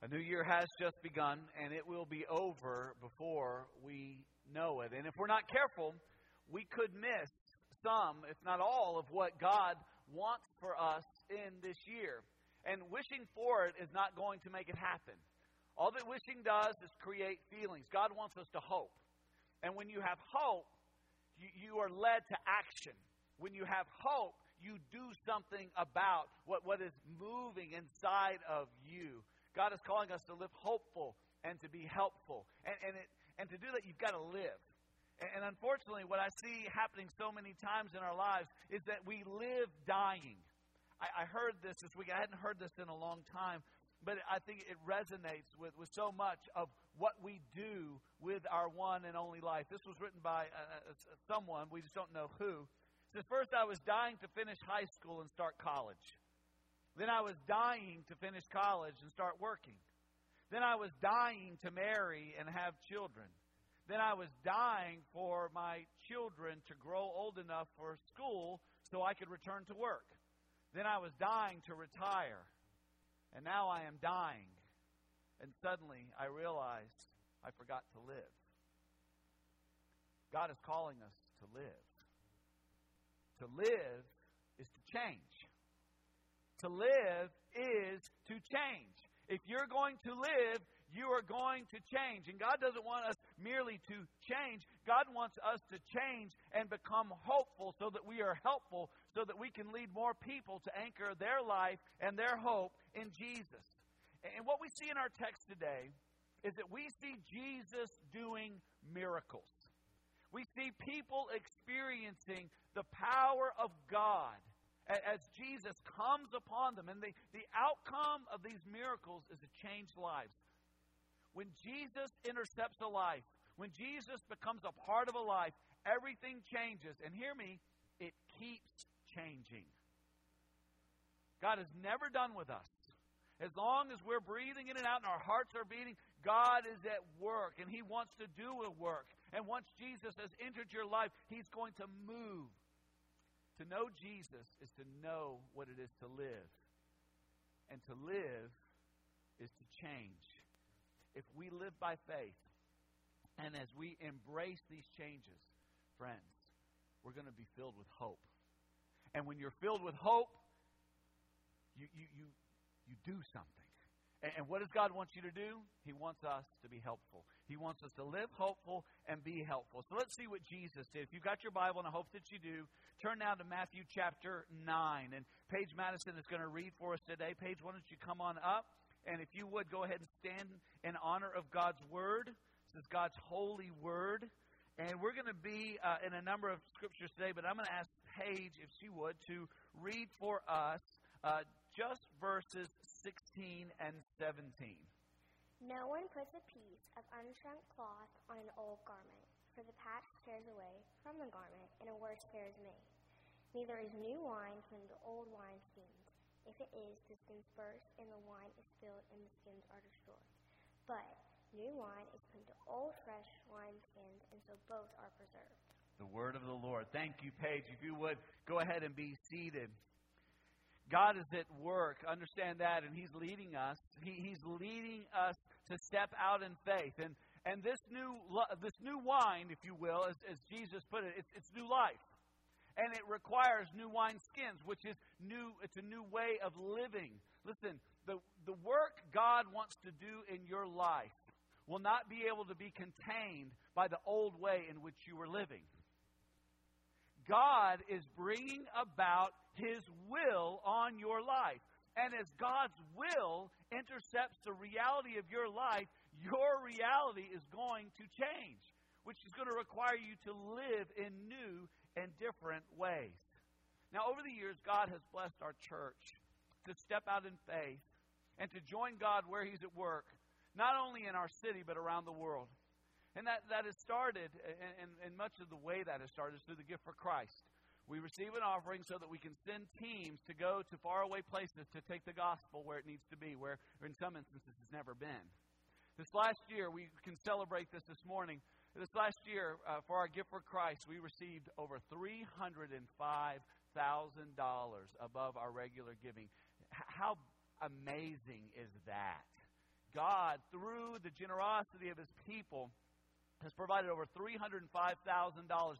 A new year has just begun, and it will be over before we know it. And if we're not careful, we could miss some, if not all, of what God wants for us in this year. And wishing for it is not going to make it happen. All that wishing does is create feelings. God wants us to hope. And when you have hope, you, you are led to action. When you have hope, you do something about what, what is moving inside of you. God is calling us to live hopeful and to be helpful. And, and, it, and to do that, you've got to live. And, and unfortunately, what I see happening so many times in our lives is that we live dying. I, I heard this this week. I hadn't heard this in a long time, but I think it resonates with, with so much of what we do with our one and only life. This was written by uh, uh someone, we just don't know who. It says, First, I was dying to finish high school and start college. Then I was dying to finish college and start working. Then I was dying to marry and have children. Then I was dying for my children to grow old enough for school so I could return to work. Then I was dying to retire. And now I am dying. And suddenly I realized I forgot to live. God is calling us to live. To live is to change. To live is to change. If you're going to live, you are going to change. And God doesn't want us merely to change. God wants us to change and become hopeful so that we are helpful, so that we can lead more people to anchor their life and their hope in Jesus. And what we see in our text today is that we see Jesus doing miracles. We see people experiencing the power of God as Jesus comes upon them. And the, the outcome of these miracles is to change lives. When Jesus intercepts a life, when Jesus becomes a part of a life, everything changes. And hear me, it keeps changing. God is never done with us. As long as we're breathing in and out and our hearts are beating, God is at work and He wants to do a work. And once Jesus has entered your life, He's going to move to know Jesus is to know what it is to live. And to live is to change. If we live by faith, and as we embrace these changes, friends, we're going to be filled with hope. And when you're filled with hope, you, you, you, you do something. And what does God want you to do? He wants us to be helpful. He wants us to live hopeful and be helpful. So let's see what Jesus did. If you've got your Bible, and I hope that you do, turn now to Matthew chapter 9. And Paige Madison is going to read for us today. Paige, why don't you come on up? And if you would, go ahead and stand in honor of God's Word. This is God's holy Word. And we're going to be uh, in a number of scriptures today, but I'm going to ask Paige, if she would, to read for us uh, just verses 16 and 17. No one puts a piece of unshrunk cloth on an old garment, for the patch tears away from the garment, and a worse tear is made. Neither is new wine from the old wine skins. If it is, the skins burst, and the wine is spilled, and the skins are destroyed. But new wine is put into old, fresh wine skins, and so both are preserved. The word of the Lord. Thank you, Paige. If you would, go ahead and be seated. God is at work. Understand that, and He's leading us. He, he's leading us to step out in faith. And and this new this new wine, if you will, as, as Jesus put it, it's, it's new life, and it requires new wine skins, which is new. It's a new way of living. Listen, the the work God wants to do in your life will not be able to be contained by the old way in which you were living. God is bringing about His will on your life. And as God's will intercepts the reality of your life, your reality is going to change, which is going to require you to live in new and different ways. Now, over the years, God has blessed our church to step out in faith and to join God where He's at work, not only in our city, but around the world. And that, that has started, and, and, and much of the way that has started is through the gift for Christ. We receive an offering so that we can send teams to go to faraway places to take the gospel where it needs to be, where in some instances it's never been. This last year, we can celebrate this this morning. This last year, uh, for our gift for Christ, we received over $305,000 above our regular giving. H- how amazing is that? God, through the generosity of his people, has provided over $305,000.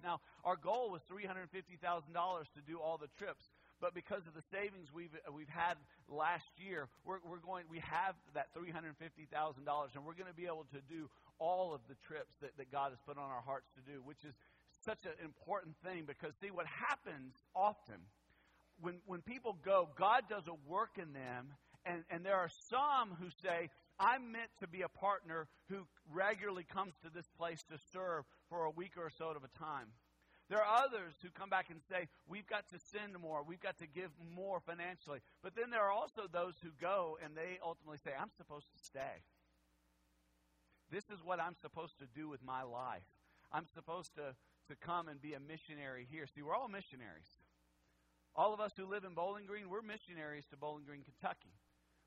Now, our goal was $350,000 to do all the trips. But because of the savings we've, uh, we've had last year, we're, we're going, we have that $350,000, and we're going to be able to do all of the trips that, that God has put on our hearts to do, which is such an important thing because, see, what happens often when, when people go, God does a work in them, and, and there are some who say, I'm meant to be a partner who regularly comes to this place to serve for a week or so at a time. There are others who come back and say, We've got to send more, we've got to give more financially. But then there are also those who go and they ultimately say, I'm supposed to stay. This is what I'm supposed to do with my life. I'm supposed to, to come and be a missionary here. See, we're all missionaries. All of us who live in Bowling Green, we're missionaries to Bowling Green, Kentucky.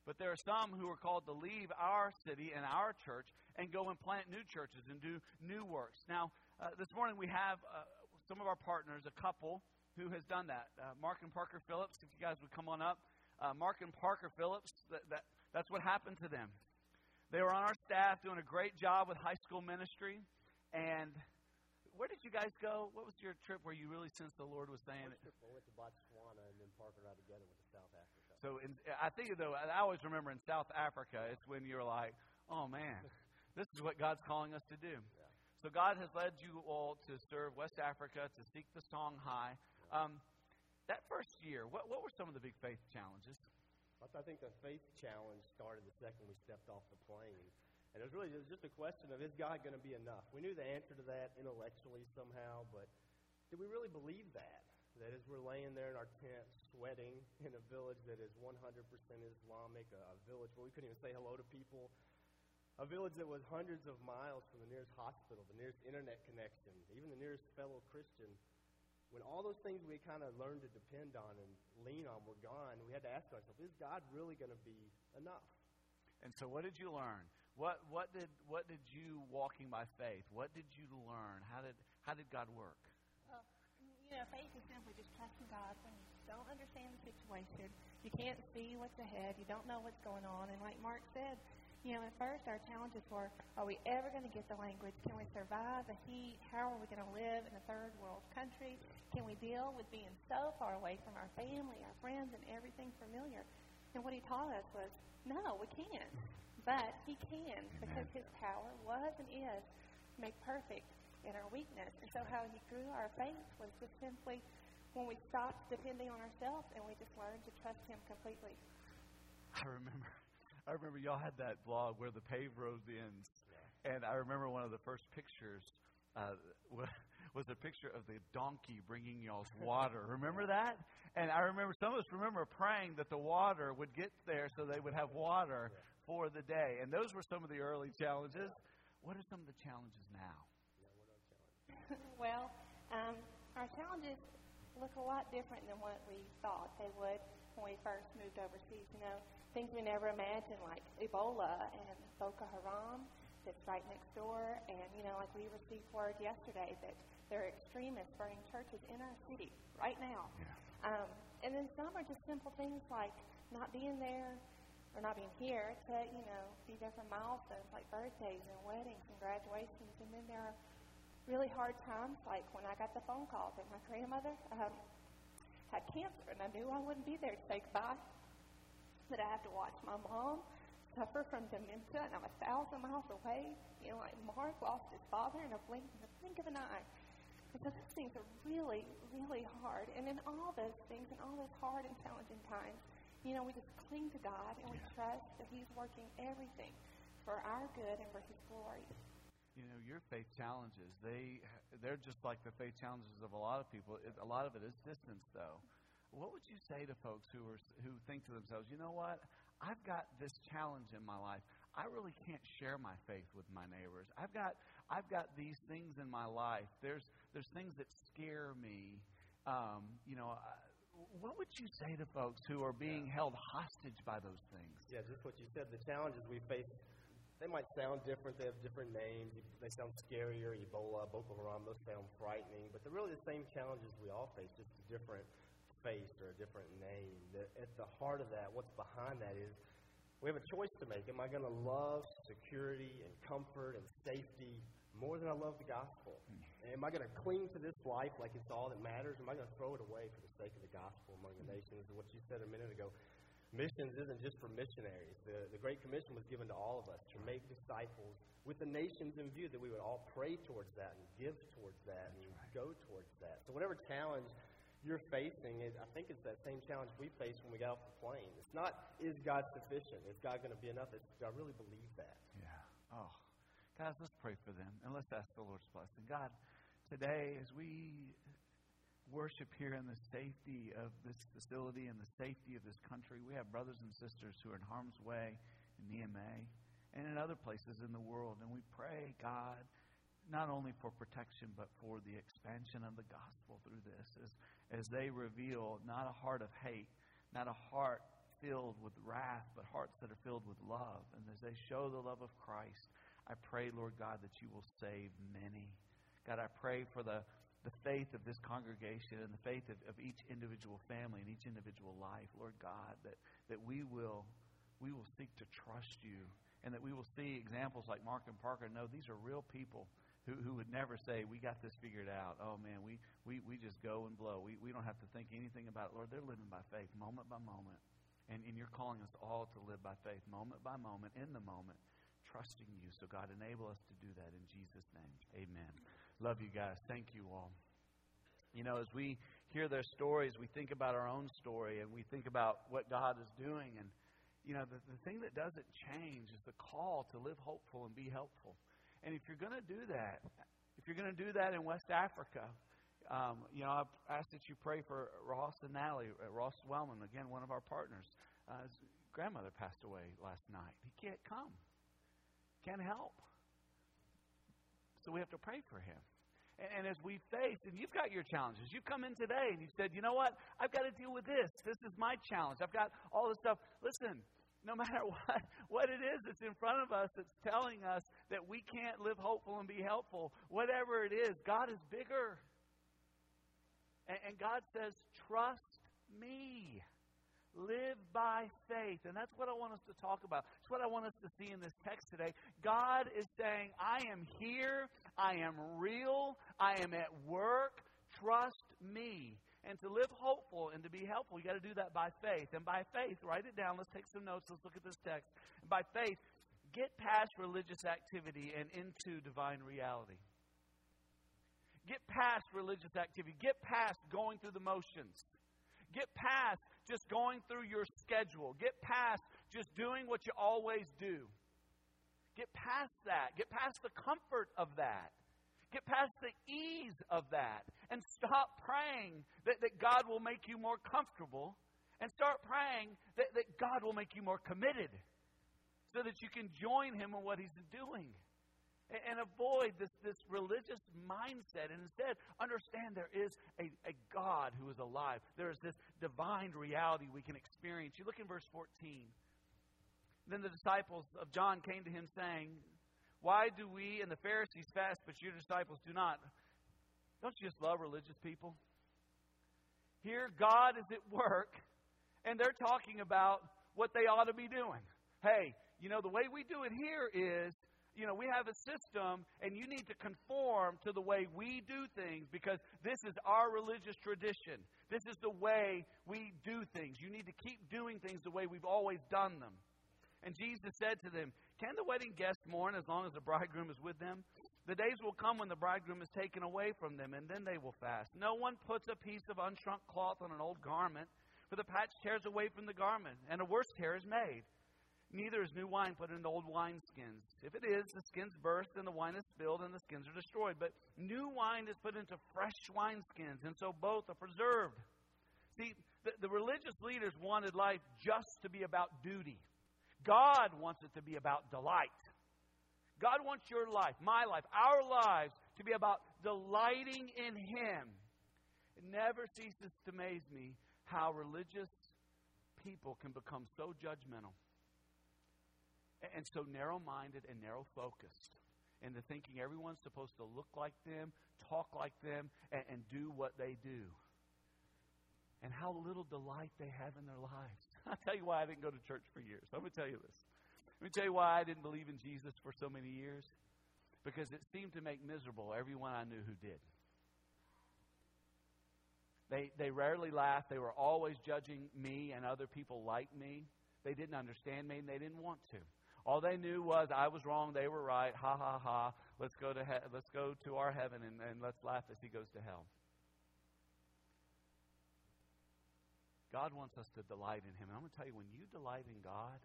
But there are some who are called to leave our city and our church and go and plant new churches and do new works. Now, uh, this morning we have uh, some of our partners, a couple who has done that. Uh, Mark and Parker Phillips, if you guys would come on up. Uh, Mark and Parker Phillips, that, that, that's what happened to them. They were on our staff doing a great job with high school ministry. And where did you guys go? What was your trip where you really sensed the Lord was saying? We went to Botswana, and then Parker and I together went to South Africa. So in, I think, though, I always remember in South Africa, it's when you're like, oh man, this is what God's calling us to do. Yeah. So God has led you all to serve West Africa, to seek the Songhai. Um, that first year, what, what were some of the big faith challenges? I think the faith challenge started the second we stepped off the plane. And it was really it was just a question of is God going to be enough? We knew the answer to that intellectually somehow, but did we really believe that? That as we're laying there in our tent, sweating in a village that is 100% Islamic, a, a village where we couldn't even say hello to people, a village that was hundreds of miles from the nearest hospital, the nearest internet connection, even the nearest fellow Christian. When all those things we kind of learned to depend on and lean on were gone, we had to ask ourselves, is God really going to be enough? And so, what did you learn? What, what, did, what did you, walking by faith, what did you learn? How did, how did God work? Well, you know, faith is simply just trusting God when you don't understand the situation. You can't see what's ahead. You don't know what's going on. And like Mark said, you know, at first our challenges were, are we ever going to get the language? Can we survive the heat? How are we going to live in a third world country? Can we deal with being so far away from our family, our friends, and everything familiar? And what he taught us was, no, we can't. But he can because his power was and is made perfect in our weakness. And so how he grew our faith was just simply when we stopped depending on ourselves and we just learned to trust him completely. I remember I remember y'all had that blog where the paved road ends, yeah. and I remember one of the first pictures uh, was a picture of the donkey bringing y'all's water. remember that? And I remember some of us remember praying that the water would get there so they would have water for the day. And those were some of the early challenges. What are some of the challenges now? Well, um, our challenges look a lot different than what we thought they would when we first moved overseas. You know, things we never imagined, like Ebola and Boko Haram that's right next door. And, you know, like we received word yesterday that there are extremists burning churches in our city right now. Yeah. Um, and then some are just simple things like not being there or not being here to, you know, be there for milestones like birthdays and weddings and graduations. And then there are really hard times like when I got the phone call that my grandmother um, had cancer and I knew I wouldn't be there to say goodbye that I have to watch my mom suffer from dementia, and I'm a thousand miles away. You know, like Mark lost his father in a blink, in the blink of an eye. And so those things are really, really hard. And in all those things, in all those hard and challenging times, you know, we just cling to God and we trust that He's working everything for our good and for His glory. You know, your faith challenges, they, they're just like the faith challenges of a lot of people. It, a lot of it is distance, though what would you say to folks who are who think to themselves, you know what? I've got this challenge in my life. I really can't share my faith with my neighbors. I've got I've got these things in my life. There's there's things that scare me. Um, you know, what would you say to folks who are being yeah. held hostage by those things? Yeah, just what you said. The challenges we face, they might sound different. They have different names. They sound scarier. Ebola, Boko Haram, those sound frightening. But they're really the same challenges we all face, just a different face or a different name. At the heart of that, what's behind that is we have a choice to make. Am I going to love security and comfort and safety more than I love the gospel? Mm. Am I going to cling to this life like it's all that matters? Am I going to throw it away for the sake of the gospel among the nations? And what you said a minute ago, missions isn't just for missionaries. The, the Great Commission was given to all of us to make disciples with the nations in view, that we would all pray towards that and give towards that and right. go towards that. So, whatever challenge you're facing, it, I think it's that same challenge we faced when we got off the plane. It's not, is God sufficient? Is God going to be enough? It's, do I really believe that? Yeah. Oh. Guys, let's pray for them and let's ask the Lord's blessing. God, today as we worship here in the safety of this facility and the safety of this country, we have brothers and sisters who are in harm's way in Niamey and in other places in the world. And we pray, God, not only for protection, but for the expansion of the gospel through this as, as they reveal not a heart of hate, not a heart filled with wrath, but hearts that are filled with love. And as they show the love of Christ, I pray, Lord God, that you will save many. God, I pray for the, the faith of this congregation and the faith of, of each individual family and each individual life, Lord God, that, that we will we will seek to trust you and that we will see examples like Mark and Parker. No, these are real people who, who would never say, We got this figured out. Oh, man, we, we, we just go and blow. We, we don't have to think anything about it. Lord, they're living by faith, moment by moment. And, and you're calling us all to live by faith, moment by moment, in the moment, trusting you. So, God, enable us to do that in Jesus' name. Amen. Love you guys. Thank you all. You know, as we hear their stories, we think about our own story and we think about what God is doing. And, you know, the, the thing that doesn't change is the call to live hopeful and be helpful. And if you're going to do that, if you're going to do that in West Africa, um, you know, I ask that you pray for Ross and Natalie, uh, Ross Wellman, again, one of our partners. Uh, his grandmother passed away last night. He can't come, can't help. So we have to pray for him. And, and as we face, and you've got your challenges, you come in today and you said, you know what? I've got to deal with this. This is my challenge. I've got all this stuff. Listen, no matter what, what it is that's in front of us that's telling us that we can't live hopeful and be helpful, whatever it is, God is bigger. And, and God says, trust me. Live by faith. And that's what I want us to talk about. It's what I want us to see in this text today. God is saying, I am here. I am real. I am at work. Trust me. And to live hopeful and to be helpful, you got to do that by faith. And by faith, write it down. Let's take some notes. Let's look at this text. And by faith, get past religious activity and into divine reality. Get past religious activity. Get past going through the motions. Get past just going through your schedule. Get past just doing what you always do. Get past that. Get past the comfort of that. Get past the ease of that and stop praying that, that God will make you more comfortable and start praying that, that God will make you more committed so that you can join Him in what He's doing. And, and avoid this, this religious mindset and instead understand there is a, a God who is alive. There is this divine reality we can experience. You look in verse 14. Then the disciples of John came to him saying, why do we and the Pharisees fast, but your disciples do not? Don't you just love religious people? Here, God is at work, and they're talking about what they ought to be doing. Hey, you know, the way we do it here is, you know, we have a system, and you need to conform to the way we do things because this is our religious tradition. This is the way we do things. You need to keep doing things the way we've always done them. And Jesus said to them, can the wedding guests mourn as long as the bridegroom is with them? The days will come when the bridegroom is taken away from them, and then they will fast. No one puts a piece of unshrunk cloth on an old garment, for the patch tears away from the garment, and a worse tear is made. Neither is new wine put into old wineskins. If it is, the skins burst, and the wine is spilled, and the skins are destroyed. But new wine is put into fresh wineskins, and so both are preserved. See, the, the religious leaders wanted life just to be about duty. God wants it to be about delight. God wants your life, my life, our lives to be about delighting in Him. It never ceases to amaze me how religious people can become so judgmental and so narrow minded and narrow focused into thinking everyone's supposed to look like them, talk like them, and, and do what they do. And how little delight they have in their lives. I'll tell you why I didn't go to church for years. I'm going to tell you this. Let me tell you why I didn't believe in Jesus for so many years. Because it seemed to make miserable everyone I knew who did. They, they rarely laughed. They were always judging me and other people like me. They didn't understand me and they didn't want to. All they knew was I was wrong, they were right. Ha ha ha. Let's go to he- let's go to our heaven and, and let's laugh as he goes to hell. God wants us to delight in him. And I'm going to tell you when you delight in God,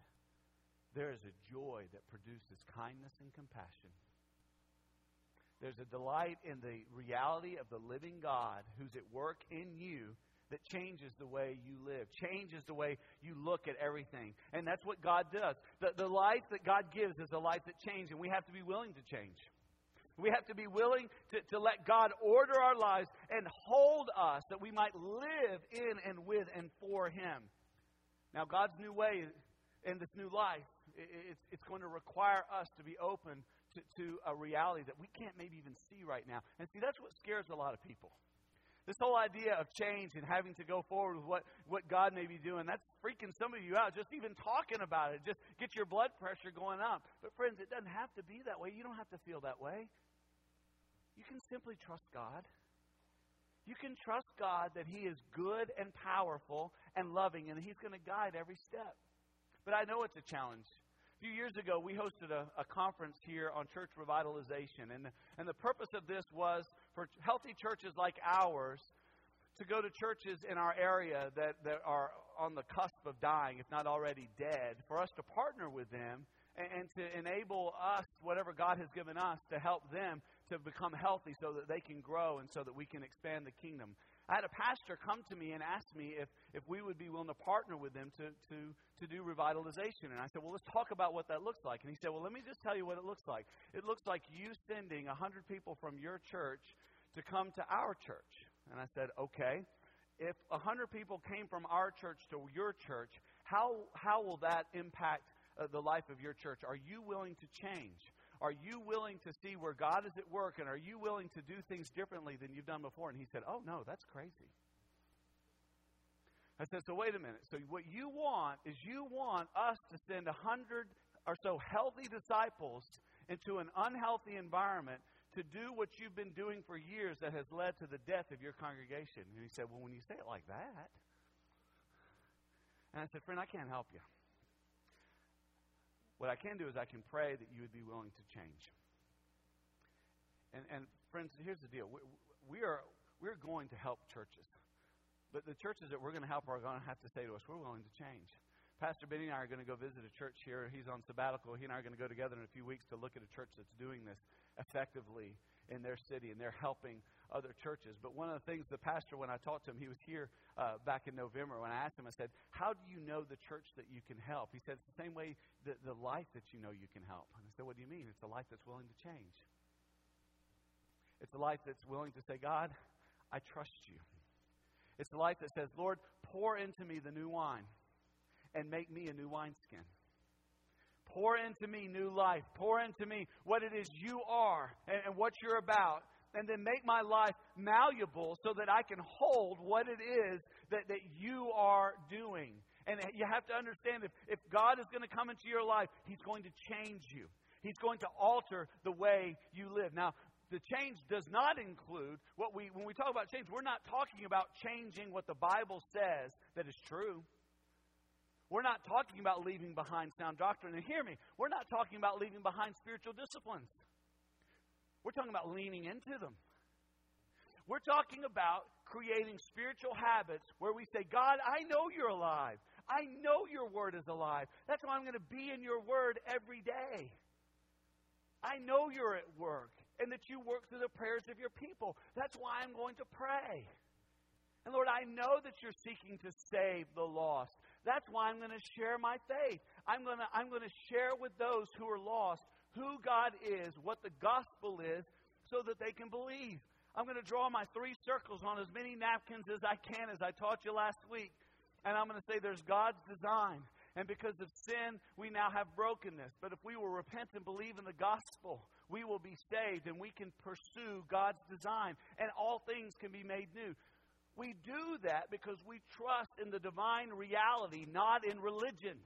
there is a joy that produces kindness and compassion. There's a delight in the reality of the living God who's at work in you that changes the way you live, changes the way you look at everything. And that's what God does. The, the life that God gives is a life that changes, and we have to be willing to change. We have to be willing to, to let God order our lives and hold us that we might live in and with and for Him. Now, God's new way in this new life, it's, it's going to require us to be open to, to a reality that we can't maybe even see right now. And see, that's what scares a lot of people. This whole idea of change and having to go forward with what, what God may be doing, that's freaking some of you out. Just even talking about it, just get your blood pressure going up. But, friends, it doesn't have to be that way. You don't have to feel that way. You can simply trust God. You can trust God that He is good and powerful and loving, and He's going to guide every step. But I know it's a challenge. A few years ago, we hosted a, a conference here on church revitalization, and, and the purpose of this was for healthy churches like ours to go to churches in our area that, that are on the cusp of dying, if not already dead, for us to partner with them and, and to enable us, whatever God has given us, to help them to become healthy so that they can grow and so that we can expand the kingdom. I had a pastor come to me and ask me if, if we would be willing to partner with them to, to, to do revitalization. And I said, Well, let's talk about what that looks like. And he said, Well, let me just tell you what it looks like. It looks like you sending 100 people from your church to come to our church. And I said, Okay. If 100 people came from our church to your church, how, how will that impact uh, the life of your church? Are you willing to change? Are you willing to see where God is at work? And are you willing to do things differently than you've done before? And he said, Oh, no, that's crazy. I said, So wait a minute. So what you want is you want us to send a hundred or so healthy disciples into an unhealthy environment to do what you've been doing for years that has led to the death of your congregation. And he said, Well, when you say it like that. And I said, Friend, I can't help you. What I can do is I can pray that you would be willing to change. And, and friends, here's the deal. We, we, are, we're going to help churches. But the churches that we're going to help are going to have to say to us, we're willing to change. Pastor Benny and I are going to go visit a church here. He's on sabbatical. He and I are going to go together in a few weeks to look at a church that's doing this effectively in their city, and they're helping other churches. But one of the things the pastor, when I talked to him, he was here uh, back in November. When I asked him, I said, How do you know the church that you can help? He said, It's the same way the, the life that you know you can help. And I said, What do you mean? It's a life that's willing to change. It's a life that's willing to say, God, I trust you. It's a life that says, Lord, pour into me the new wine and make me a new wineskin. Pour into me new life. Pour into me what it is you are and, and what you're about. And then make my life malleable so that I can hold what it is that, that you are doing. And you have to understand if, if God is going to come into your life, He's going to change you. He's going to alter the way you live. Now, the change does not include what we, when we talk about change, we're not talking about changing what the Bible says that is true. We're not talking about leaving behind sound doctrine. And hear me, we're not talking about leaving behind spiritual disciplines. We're talking about leaning into them. We're talking about creating spiritual habits where we say, God, I know you're alive. I know your word is alive. That's why I'm going to be in your word every day. I know you're at work and that you work through the prayers of your people. That's why I'm going to pray. And Lord, I know that you're seeking to save the lost. That's why I'm going to share my faith. I'm going to, I'm going to share with those who are lost who God is, what the gospel is, so that they can believe. I'm going to draw my three circles on as many napkins as I can, as I taught you last week. And I'm going to say there's God's design. And because of sin, we now have brokenness. But if we will repent and believe in the gospel, we will be saved and we can pursue God's design. And all things can be made new. We do that because we trust in the divine reality, not in religion.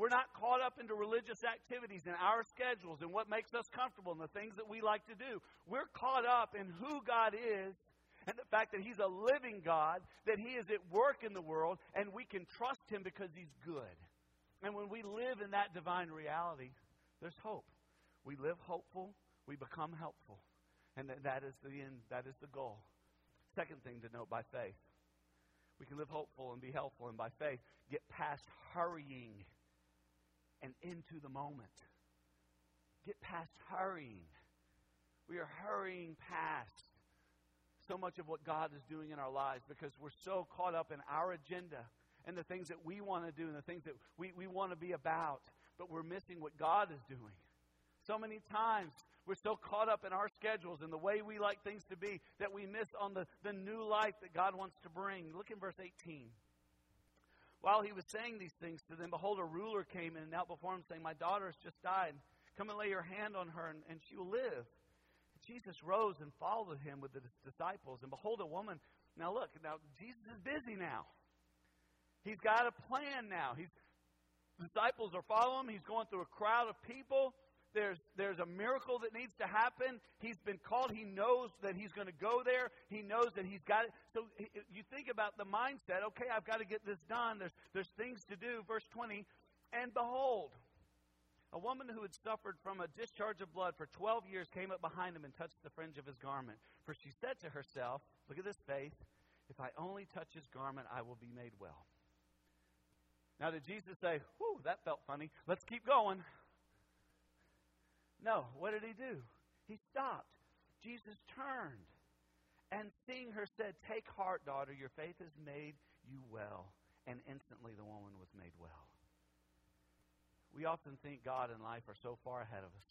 We're not caught up into religious activities and our schedules and what makes us comfortable and the things that we like to do. We're caught up in who God is and the fact that He's a living God, that He is at work in the world, and we can trust Him because He's good. And when we live in that divine reality, there's hope. We live hopeful, we become helpful. And that is the end, that is the goal. Second thing to note by faith. We can live hopeful and be helpful, and by faith, get past hurrying and into the moment. Get past hurrying. We are hurrying past so much of what God is doing in our lives because we're so caught up in our agenda and the things that we want to do and the things that we, we want to be about, but we're missing what God is doing. So many times we're so caught up in our schedules and the way we like things to be that we miss on the, the new life that God wants to bring. Look in verse 18. While he was saying these things to them, behold, a ruler came in and knelt before him, saying, My daughter has just died. Come and lay your hand on her, and, and she will live. Jesus rose and followed him with the disciples. And behold, a woman. Now, look, now Jesus is busy now. He's got a plan now. He's, disciples are following him. He's going through a crowd of people. There's, there's a miracle that needs to happen. He's been called. He knows that he's going to go there. He knows that he's got it. So you think about the mindset okay, I've got to get this done. There's, there's things to do. Verse 20, and behold, a woman who had suffered from a discharge of blood for 12 years came up behind him and touched the fringe of his garment. For she said to herself, Look at this faith. If I only touch his garment, I will be made well. Now, did Jesus say, Whew, that felt funny. Let's keep going. No, what did he do? He stopped. Jesus turned and seeing her said, Take heart, daughter, your faith has made you well. And instantly the woman was made well. We often think God and life are so far ahead of us.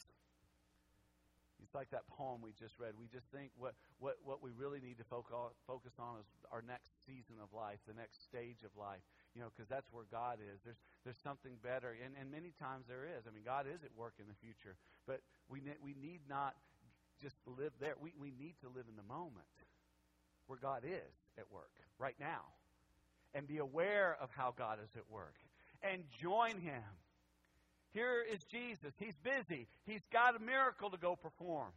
It's like that poem we just read. We just think what, what, what we really need to focus on is our next season of life, the next stage of life, you know, because that's where God is. There's, there's something better. And, and many times there is. I mean, God is at work in the future. But we, ne- we need not just live there. We, we need to live in the moment where God is at work right now and be aware of how God is at work and join Him here is Jesus. He's busy. He's got a miracle to go perform.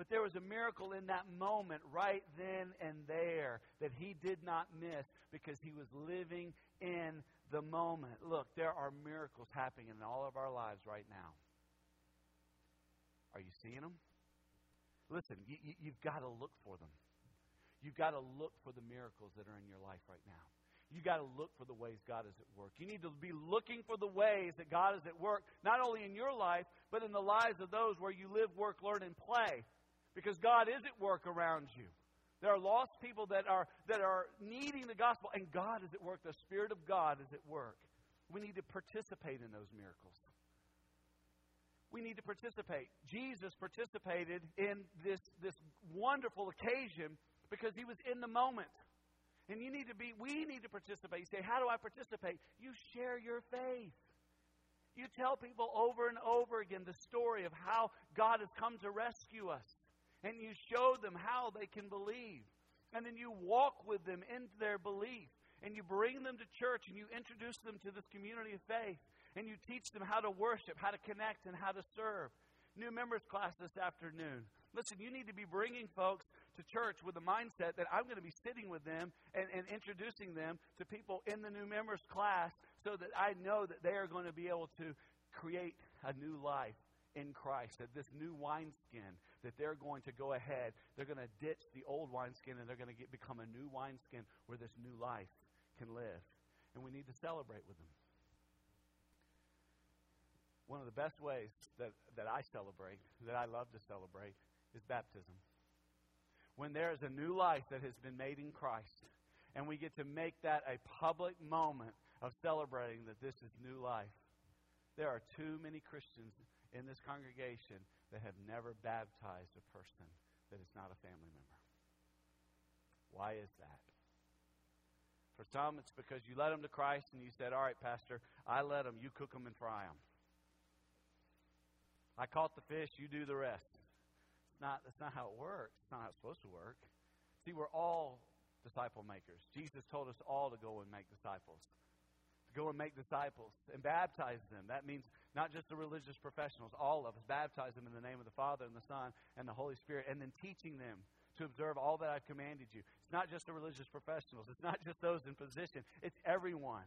But there was a miracle in that moment, right then and there, that he did not miss because he was living in the moment. Look, there are miracles happening in all of our lives right now. Are you seeing them? Listen, you, you, you've got to look for them. You've got to look for the miracles that are in your life right now You've got to look for the ways God is at work. You need to be looking for the ways that God is at work, not only in your life, but in the lives of those where you live, work, learn, and play. Because God is at work around you. There are lost people that are, that are needing the gospel, and God is at work. The Spirit of God is at work. We need to participate in those miracles. We need to participate. Jesus participated in this, this wonderful occasion because he was in the moment. And you need to be, we need to participate. You say, How do I participate? You share your faith. You tell people over and over again the story of how God has come to rescue us. And you show them how they can believe. And then you walk with them into their belief. And you bring them to church and you introduce them to this community of faith. And you teach them how to worship, how to connect, and how to serve. New members class this afternoon. Listen, you need to be bringing folks to church with the mindset that I'm going to be sitting with them and, and introducing them to people in the new members class so that I know that they are going to be able to create a new life in Christ, that this new wineskin, that they're going to go ahead, they're going to ditch the old wineskin and they're going to get, become a new wineskin where this new life can live. And we need to celebrate with them. One of the best ways that, that I celebrate, that I love to celebrate, is baptism. When there is a new life that has been made in Christ, and we get to make that a public moment of celebrating that this is new life. There are too many Christians in this congregation that have never baptized a person that is not a family member. Why is that? For some, it's because you led them to Christ and you said, All right, Pastor, I let them. You cook them and fry them. I caught the fish, you do the rest not, that's not how it works. It's not how it's supposed to work. See, we're all disciple makers. Jesus told us all to go and make disciples. To go and make disciples and baptize them. That means not just the religious professionals, all of us. Baptize them in the name of the Father and the Son and the Holy Spirit, and then teaching them to observe all that I've commanded you. It's not just the religious professionals, it's not just those in position, it's everyone.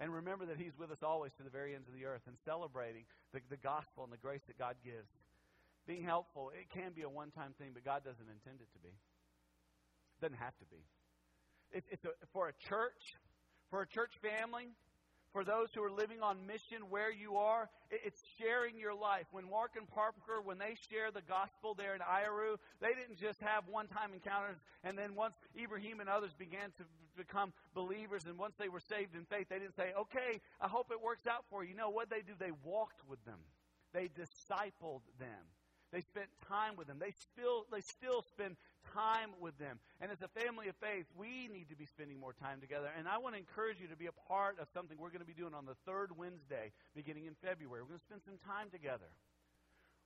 And remember that He's with us always to the very ends of the earth and celebrating the, the gospel and the grace that God gives. Being helpful, it can be a one time thing, but God doesn't intend it to be. It doesn't have to be. It, it's a, for a church, for a church family, for those who are living on mission where you are, it's sharing your life. When Mark and Parker, when they share the gospel there in Ayorou, they didn't just have one time encounters, and then once Ibrahim and others began to become believers, and once they were saved in faith, they didn't say, okay, I hope it works out for you. No, what they do, they walked with them, they discipled them. They spent time with them. They still, they still spend time with them. And as a family of faith, we need to be spending more time together. And I want to encourage you to be a part of something we're going to be doing on the third Wednesday, beginning in February. We're going to spend some time together.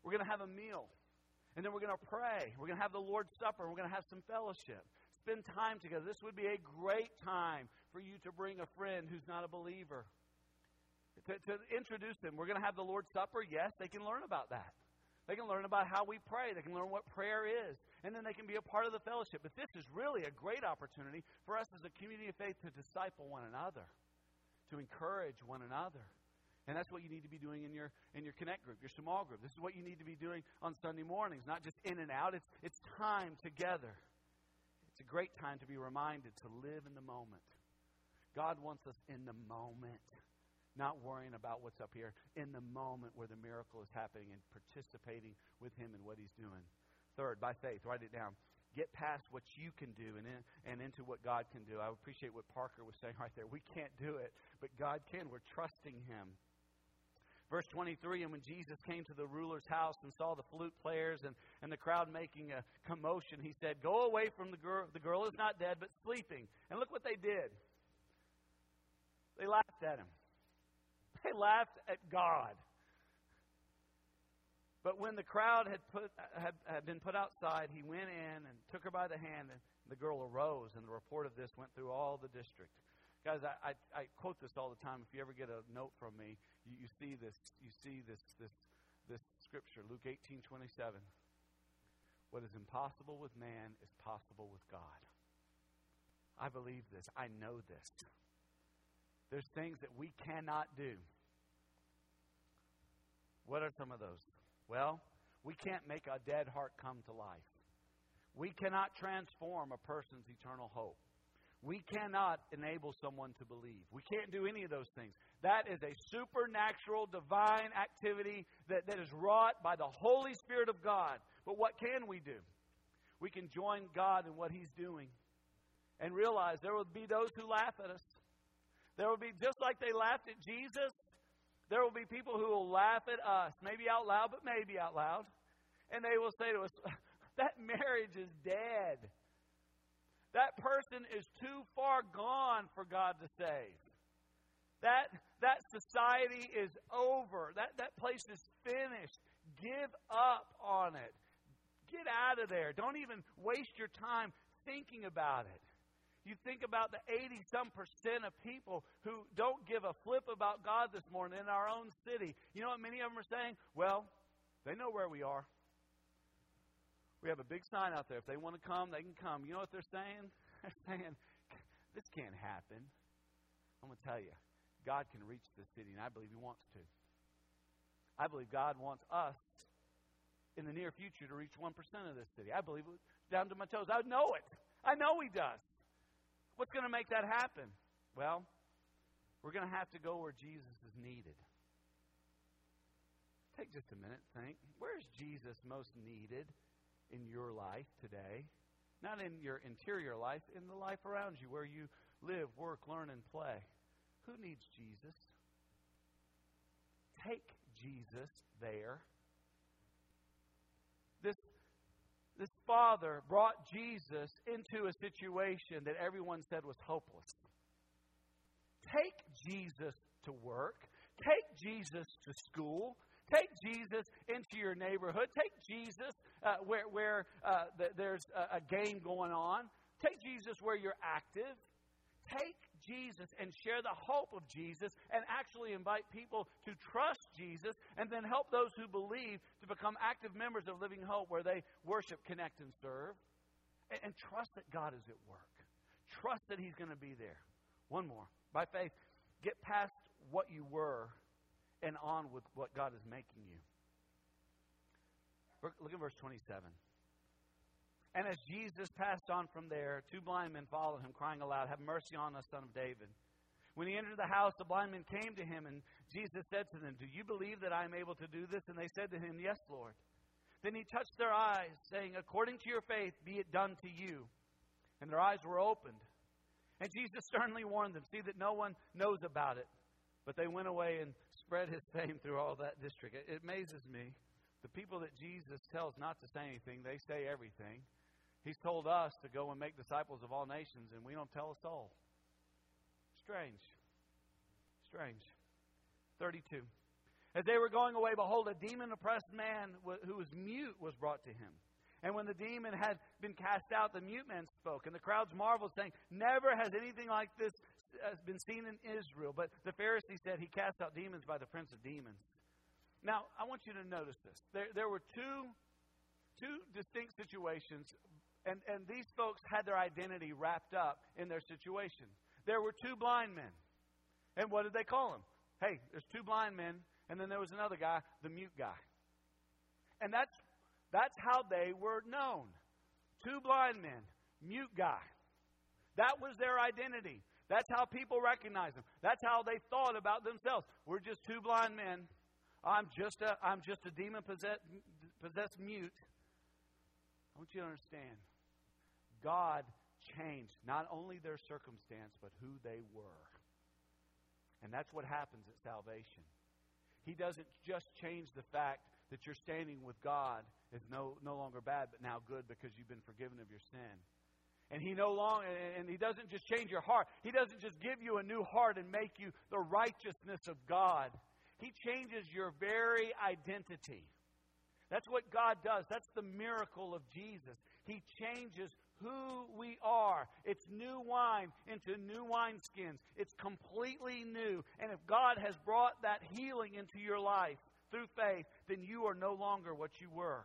We're going to have a meal. And then we're going to pray. We're going to have the Lord's Supper. We're going to have some fellowship. Spend time together. This would be a great time for you to bring a friend who's not a believer. To, to introduce them. We're going to have the Lord's Supper. Yes, they can learn about that. They can learn about how we pray. They can learn what prayer is. And then they can be a part of the fellowship. But this is really a great opportunity for us as a community of faith to disciple one another, to encourage one another. And that's what you need to be doing in your in your connect group, your small group. This is what you need to be doing on Sunday mornings, not just in and out. It's it's time together. It's a great time to be reminded to live in the moment. God wants us in the moment not worrying about what's up here, in the moment where the miracle is happening and participating with Him in what He's doing. Third, by faith, write it down. Get past what you can do and, in, and into what God can do. I appreciate what Parker was saying right there. We can't do it, but God can. We're trusting Him. Verse 23 And when Jesus came to the ruler's house and saw the flute players and, and the crowd making a commotion, he said, Go away from the girl. The girl is not dead, but sleeping. And look what they did. They laughed at him. They laughed at God. But when the crowd had, put, had, had been put outside, he went in and took her by the hand, and the girl arose, and the report of this went through all the district. Guys, I, I, I quote this all the time. If you ever get a note from me, you, you see this. You see this this this scripture, Luke eighteen twenty seven. What is impossible with man is possible with God. I believe this. I know this. There's things that we cannot do. What are some of those? Well, we can't make a dead heart come to life. We cannot transform a person's eternal hope. We cannot enable someone to believe. We can't do any of those things. That is a supernatural, divine activity that, that is wrought by the Holy Spirit of God. But what can we do? We can join God in what He's doing and realize there will be those who laugh at us. There will be, just like they laughed at Jesus, there will be people who will laugh at us, maybe out loud, but maybe out loud. And they will say to us, That marriage is dead. That person is too far gone for God to save. That, that society is over. That, that place is finished. Give up on it. Get out of there. Don't even waste your time thinking about it. You think about the 80 some percent of people who don't give a flip about God this morning in our own city. You know what many of them are saying? Well, they know where we are. We have a big sign out there. If they want to come, they can come. You know what they're saying? They're saying, this can't happen. I'm going to tell you, God can reach this city, and I believe He wants to. I believe God wants us in the near future to reach 1% of this city. I believe it down to my toes. I know it. I know He does. What's going to make that happen? Well, we're going to have to go where Jesus is needed. Take just a minute, think. Where's Jesus most needed in your life today? Not in your interior life, in the life around you, where you live, work, learn, and play. Who needs Jesus? Take Jesus there. This this father brought Jesus into a situation that everyone said was hopeless. Take Jesus to work. Take Jesus to school. Take Jesus into your neighborhood. Take Jesus uh, where, where uh, the, there's a, a game going on. Take Jesus where you're active. Take Jesus and share the hope of Jesus and actually invite people to trust Jesus and then help those who believe to become active members of Living Hope where they worship, connect, and serve. And, and trust that God is at work. Trust that He's going to be there. One more. By faith, get past what you were and on with what God is making you. Look at verse 27. And as Jesus passed on from there, two blind men followed him, crying aloud, Have mercy on us, son of David. When he entered the house, the blind men came to him, and Jesus said to them, Do you believe that I am able to do this? And they said to him, Yes, Lord. Then he touched their eyes, saying, According to your faith, be it done to you. And their eyes were opened. And Jesus sternly warned them, See that no one knows about it. But they went away and spread his fame through all that district. It, it amazes me. The people that Jesus tells not to say anything, they say everything. He's told us to go and make disciples of all nations, and we don't tell a soul. Strange. Strange. 32. As they were going away, behold, a demon oppressed man who was mute was brought to him. And when the demon had been cast out, the mute man spoke. And the crowds marveled, saying, Never has anything like this uh, been seen in Israel. But the Pharisee said, He cast out demons by the prince of demons. Now, I want you to notice this. There, there were two, two distinct situations and, and these folks had their identity wrapped up in their situation. There were two blind men. And what did they call them? Hey, there's two blind men, and then there was another guy, the mute guy. And that's, that's how they were known. Two blind men, mute guy. That was their identity. That's how people recognized them. That's how they thought about themselves. We're just two blind men. I'm just a, I'm just a demon possessed, possessed mute. I want you to understand God changed not only their circumstance, but who they were. And that's what happens at salvation. He doesn't just change the fact that you're standing with God is no, no longer bad, but now good because you've been forgiven of your sin. And he no longer, and he doesn't just change your heart. He doesn't just give you a new heart and make you the righteousness of God. He changes your very identity. That's what God does. That's the miracle of Jesus. He changes who we are. It's new wine into new wineskins. It's completely new. And if God has brought that healing into your life through faith, then you are no longer what you were.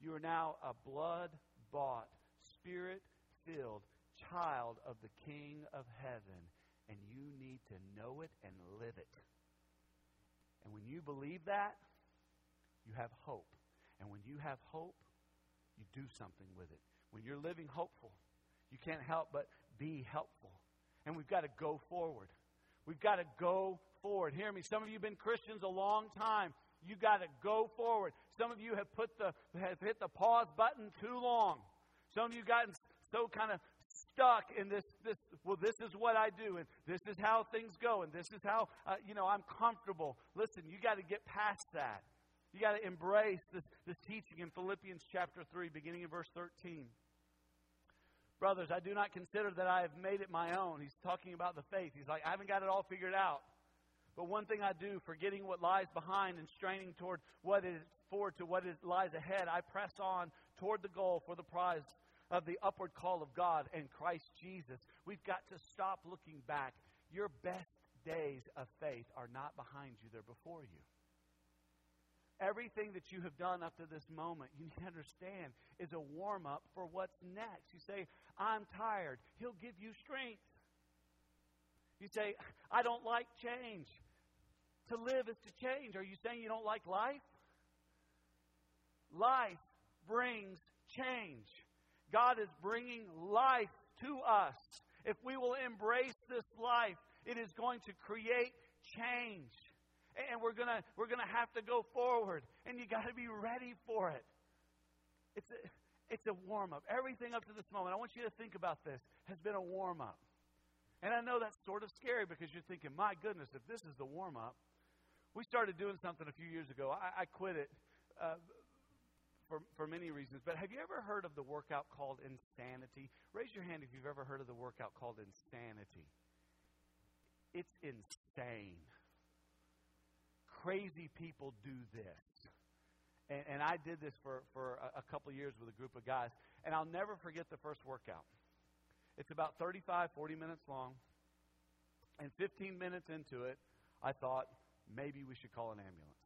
You are now a blood bought, spirit filled child of the King of heaven. And you need to know it and live it. And when you believe that, you have hope. And when you have hope, you do something with it. When you're living hopeful, you can't help but be helpful. And we've got to go forward. We've got to go forward. Hear me. Some of you have been Christians a long time. You got to go forward. Some of you have put the have hit the pause button too long. Some of you gotten so kind of stuck in this this well this is what I do and this is how things go and this is how uh, you know I'm comfortable. Listen, you got to get past that. You got to embrace this, this teaching in Philippians chapter 3, beginning in verse 13. Brothers, I do not consider that I have made it my own. He's talking about the faith. He's like, I haven't got it all figured out. But one thing I do, forgetting what lies behind and straining toward what is forward to what is, lies ahead, I press on toward the goal for the prize of the upward call of God and Christ Jesus. We've got to stop looking back. Your best days of faith are not behind you, they're before you. Everything that you have done up to this moment, you need to understand, is a warm up for what's next. You say, I'm tired. He'll give you strength. You say, I don't like change. To live is to change. Are you saying you don't like life? Life brings change. God is bringing life to us. If we will embrace this life, it is going to create change and we're gonna we're gonna have to go forward, and you got to be ready for it. It's a, it's a warm up. Everything up to this moment, I want you to think about this, has been a warm up. And I know that's sort of scary because you're thinking, my goodness, if this is the warm up, we started doing something a few years ago. I, I quit it uh, for, for many reasons. But have you ever heard of the workout called Insanity? Raise your hand if you've ever heard of the workout called Insanity. It's insane crazy people do this. And, and I did this for, for a, a couple years with a group of guys. And I'll never forget the first workout. It's about 35, 40 minutes long. And 15 minutes into it, I thought, maybe we should call an ambulance.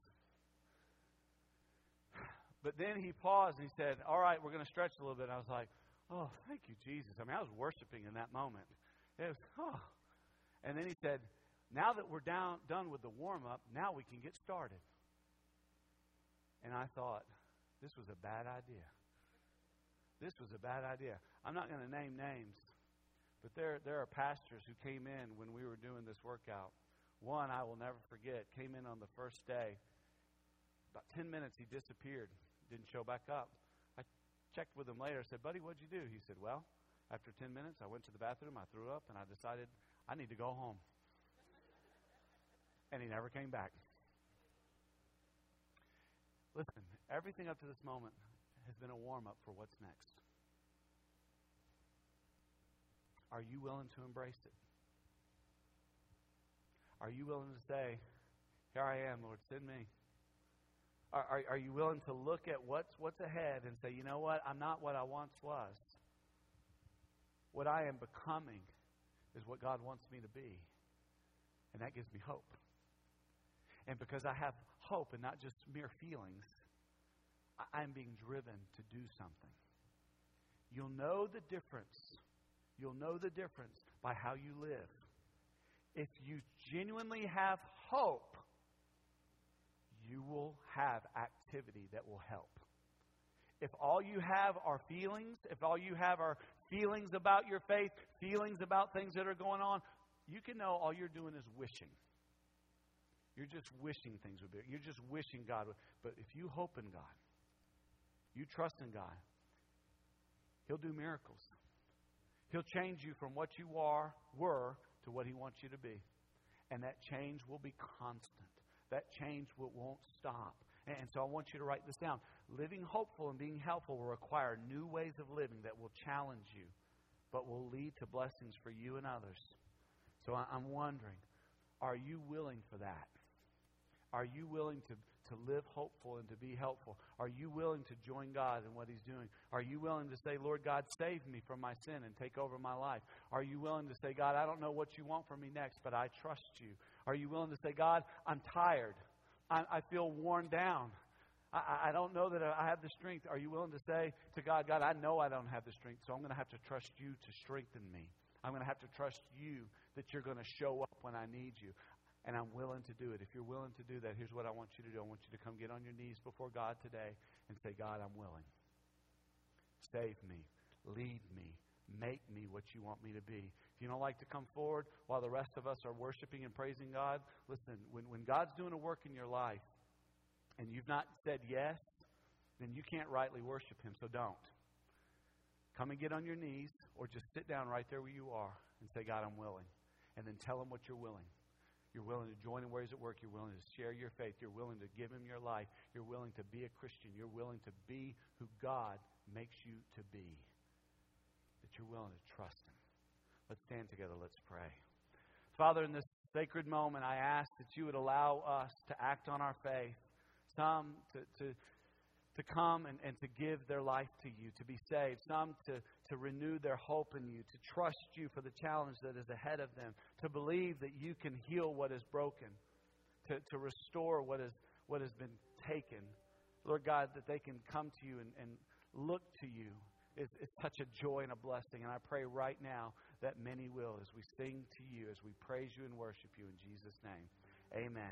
But then he paused and he said, All right, we're going to stretch a little bit. And I was like, Oh, thank you, Jesus. I mean, I was worshiping in that moment. It was, oh. And then he said, Now that we're down, done with the warm up, now we can get started. And I thought, This was a bad idea. This was a bad idea. I'm not going to name names, but there, there are pastors who came in when we were doing this workout. One I will never forget came in on the first day. About 10 minutes, he disappeared didn't show back up. I checked with him later. I said, Buddy, what'd you do? He said, Well, after 10 minutes, I went to the bathroom, I threw up, and I decided I need to go home. And he never came back. Listen, everything up to this moment has been a warm up for what's next. Are you willing to embrace it? Are you willing to say, Here I am, Lord, send me? Are, are, are you willing to look at what's, what's ahead and say, you know what? I'm not what I once was. What I am becoming is what God wants me to be. And that gives me hope. And because I have hope and not just mere feelings, I'm being driven to do something. You'll know the difference. You'll know the difference by how you live. If you genuinely have hope, you will have activity that will help. If all you have are feelings, if all you have are feelings about your faith, feelings about things that are going on, you can know all you're doing is wishing. You're just wishing things would be. You're just wishing God would. But if you hope in God, you trust in God, He'll do miracles. He'll change you from what you are, were, to what He wants you to be. And that change will be constant that change will, won't stop. And so I want you to write this down. Living hopeful and being helpful will require new ways of living that will challenge you, but will lead to blessings for you and others. So I'm wondering, are you willing for that? Are you willing to, to live hopeful and to be helpful? Are you willing to join God in what He's doing? Are you willing to say, Lord God, save me from my sin and take over my life? Are you willing to say, God, I don't know what you want from me next, but I trust you? Are you willing to say, God, I'm tired. I, I feel worn down. I, I don't know that I have the strength. Are you willing to say to God, God, I know I don't have the strength, so I'm going to have to trust you to strengthen me. I'm going to have to trust you that you're going to show up when I need you. And I'm willing to do it. If you're willing to do that, here's what I want you to do. I want you to come get on your knees before God today and say, God, I'm willing. Save me. Lead me. Make me what you want me to be. If you don't like to come forward while the rest of us are worshiping and praising God, listen, when, when God's doing a work in your life and you've not said yes, then you can't rightly worship Him, so don't. Come and get on your knees or just sit down right there where you are and say, God, I'm willing. And then tell Him what you're willing. You're willing to join in where He's at work. You're willing to share your faith. You're willing to give Him your life. You're willing to be a Christian. You're willing to be who God makes you to be. That you're willing to trust Him. Let's stand together. Let's pray. Father, in this sacred moment, I ask that you would allow us to act on our faith, some to, to, to come and, and to give their life to you, to be saved, some to, to renew their hope in you, to trust you for the challenge that is ahead of them, to believe that you can heal what is broken, to, to restore what, is, what has been taken. Lord God, that they can come to you and, and look to you is such a joy and a blessing. And I pray right now that many will as we sing to you, as we praise you and worship you in Jesus' name. Amen.